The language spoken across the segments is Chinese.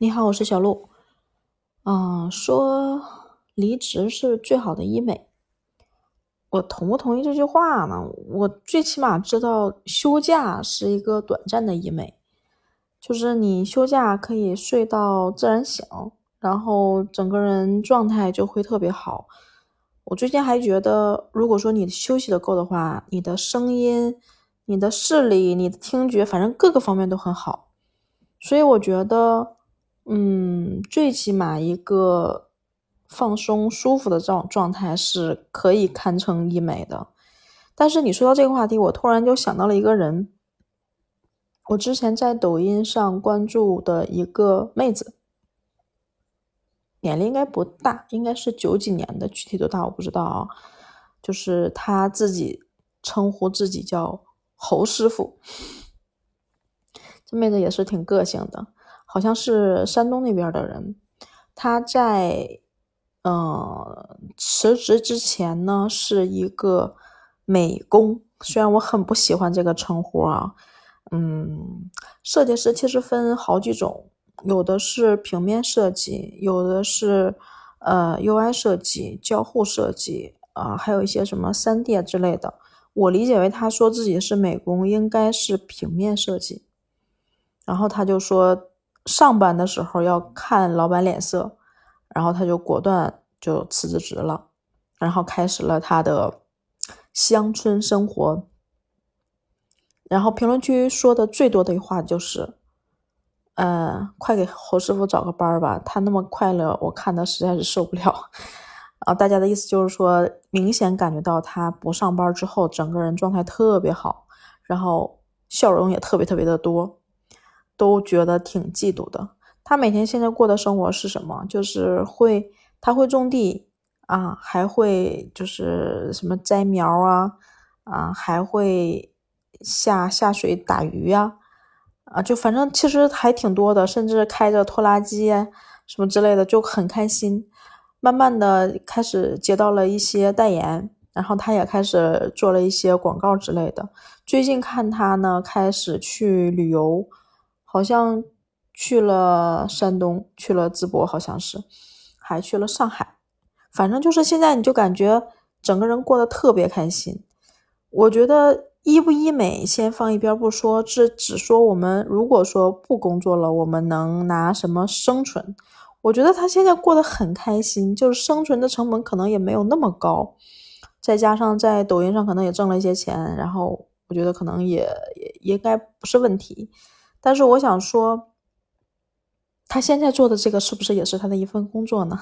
你好，我是小鹿。嗯，说离职是最好的医美，我同不同意这句话呢？我最起码知道休假是一个短暂的医美，就是你休假可以睡到自然醒，然后整个人状态就会特别好。我最近还觉得，如果说你休息的够的话，你的声音、你的视力、你的听觉，反正各个方面都很好。所以我觉得。嗯，最起码一个放松、舒服的状状态是可以堪称医美的。但是你说到这个话题，我突然就想到了一个人，我之前在抖音上关注的一个妹子，年龄应该不大，应该是九几年的，具体多大我不知道啊。就是她自己称呼自己叫侯师傅，这妹子也是挺个性的。好像是山东那边的人，他在嗯辞职之前呢是一个美工，虽然我很不喜欢这个称呼啊，嗯，设计师其实分好几种，有的是平面设计，有的是呃 UI 设计、交互设计啊，还有一些什么三 D 之类的。我理解为他说自己是美工，应该是平面设计，然后他就说。上班的时候要看老板脸色，然后他就果断就辞职了，然后开始了他的乡村生活。然后评论区说的最多的一话就是：“呃，快给侯师傅找个班吧，他那么快乐，我看的实在是受不了。”啊，大家的意思就是说，明显感觉到他不上班之后，整个人状态特别好，然后笑容也特别特别的多。都觉得挺嫉妒的。他每天现在过的生活是什么？就是会，他会种地啊，还会就是什么摘苗啊，啊，还会下下水打鱼呀，啊，就反正其实还挺多的，甚至开着拖拉机什么之类的，就很开心。慢慢的开始接到了一些代言，然后他也开始做了一些广告之类的。最近看他呢，开始去旅游。好像去了山东，去了淄博，好像是，还去了上海。反正就是现在，你就感觉整个人过得特别开心。我觉得医不医美先放一边不说，这只说我们如果说不工作了，我们能拿什么生存？我觉得他现在过得很开心，就是生存的成本可能也没有那么高，再加上在抖音上可能也挣了一些钱，然后我觉得可能也也应该不是问题。但是我想说，他现在做的这个是不是也是他的一份工作呢？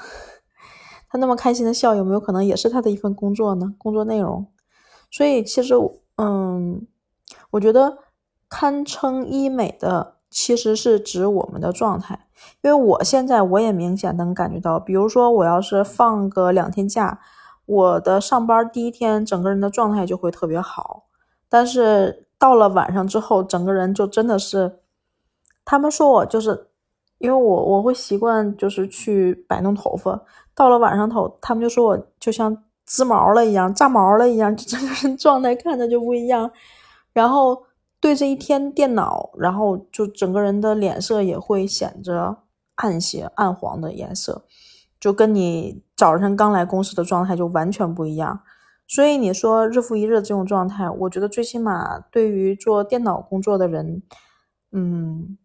他那么开心的笑，有没有可能也是他的一份工作呢？工作内容。所以其实，嗯，我觉得堪称医美的其实是指我们的状态，因为我现在我也明显能感觉到，比如说我要是放个两天假，我的上班第一天整个人的状态就会特别好，但是到了晚上之后，整个人就真的是。他们说我就是，因为我我会习惯就是去摆弄头发，到了晚上头，他们就说我就像织毛了一样，炸毛了一样，就 整个人状态看着就不一样。然后对着一天电脑，然后就整个人的脸色也会显着暗些、暗黄的颜色，就跟你早晨刚来公司的状态就完全不一样。所以你说日复一日这种状态，我觉得最起码对于做电脑工作的人，嗯。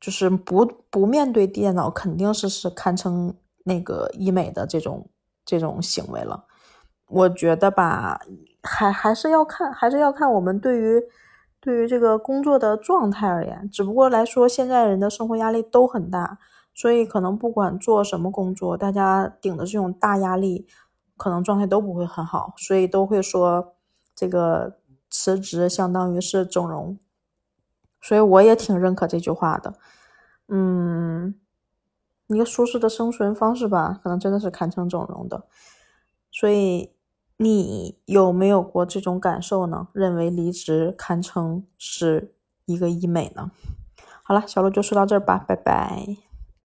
就是不不面对电脑，肯定是是堪称那个医美的这种这种行为了。我觉得吧，还还是要看，还是要看我们对于对于这个工作的状态而言。只不过来说，现在人的生活压力都很大，所以可能不管做什么工作，大家顶的这种大压力，可能状态都不会很好，所以都会说这个辞职相当于是整容。所以我也挺认可这句话的，嗯，一个舒适的生存方式吧，可能真的是堪称整容的。所以你有没有过这种感受呢？认为离职堪称是一个医美呢？好了，小鹿就说到这儿吧，拜拜。